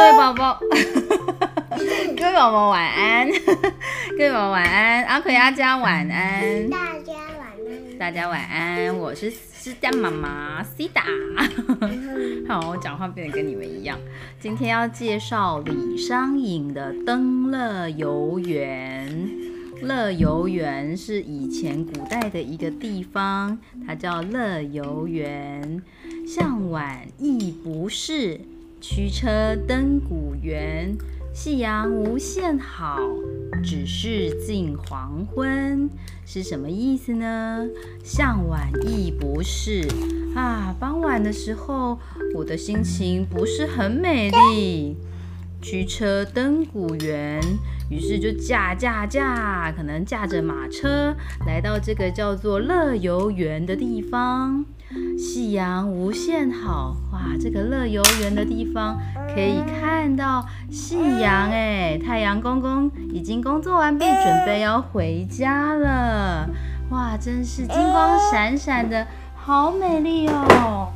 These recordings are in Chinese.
各位宝宝，各位宝宝晚安，各位宝宝晚安，阿奎阿佳晚安，大家晚安。大家晚安，我是思佳妈妈西达。好，我讲话变得跟你们一样。今天要介绍李商隐的《登乐游原》。乐游原是以前古代的一个地方，它叫乐游原。向晚意不适，驱车登古原。夕阳无限好，只是近黄昏。是什么意思呢？向晚意不适啊，傍晚的时候，我的心情不是很美丽。驱车登古原，于是就驾驾驾，可能驾着马车来到这个叫做乐游园的地方。夕阳无限好，哇，这个乐游园的地方可以看到夕阳哎，太阳公公已经工作完毕，准备要回家了。哇，真是金光闪闪的，好美丽哦。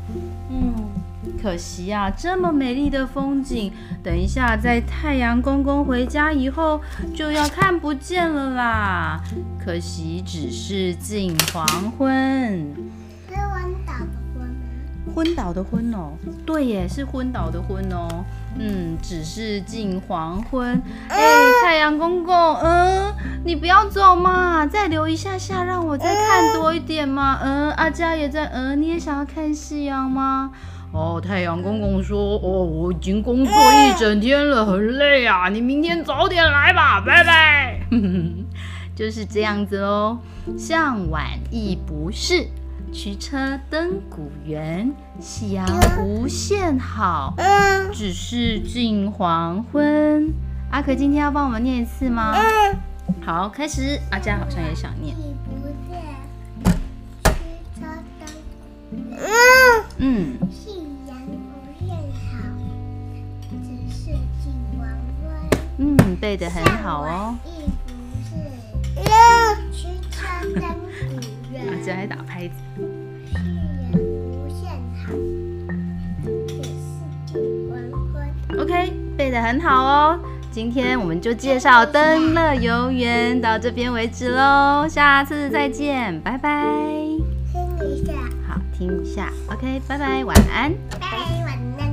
嗯。可惜啊，这么美丽的风景，等一下在太阳公公回家以后就要看不见了啦。可惜只是近黄昏。是昏倒的昏吗？昏倒的昏哦，对耶，是昏倒的昏哦。嗯，只是近黄昏。哎，太阳公公，嗯，你不要走嘛，再留一下下，让我再看多一点嘛。嗯，阿佳也在，嗯，你也想要看夕阳吗？哦，太阳公公说：“哦，我已经工作一整天了，很累啊，你明天早点来吧，拜拜。”就是这样子喽。向晚意不适，驱车登古原。夕阳无限好，只是近黄昏。阿可今天要帮我们念一次吗？好，开始。阿佳好像也想念。嗯，嗯，背的很好哦。意不是，驱车登古原。阿佳还打拍子。夕阳无限好，只是近黄昏。OK，背的很好哦。今天我们就介绍登乐游园到这边为止喽，下次再见，拜拜。听一下，好，听一下，OK，拜拜，晚安。拜拜晚安。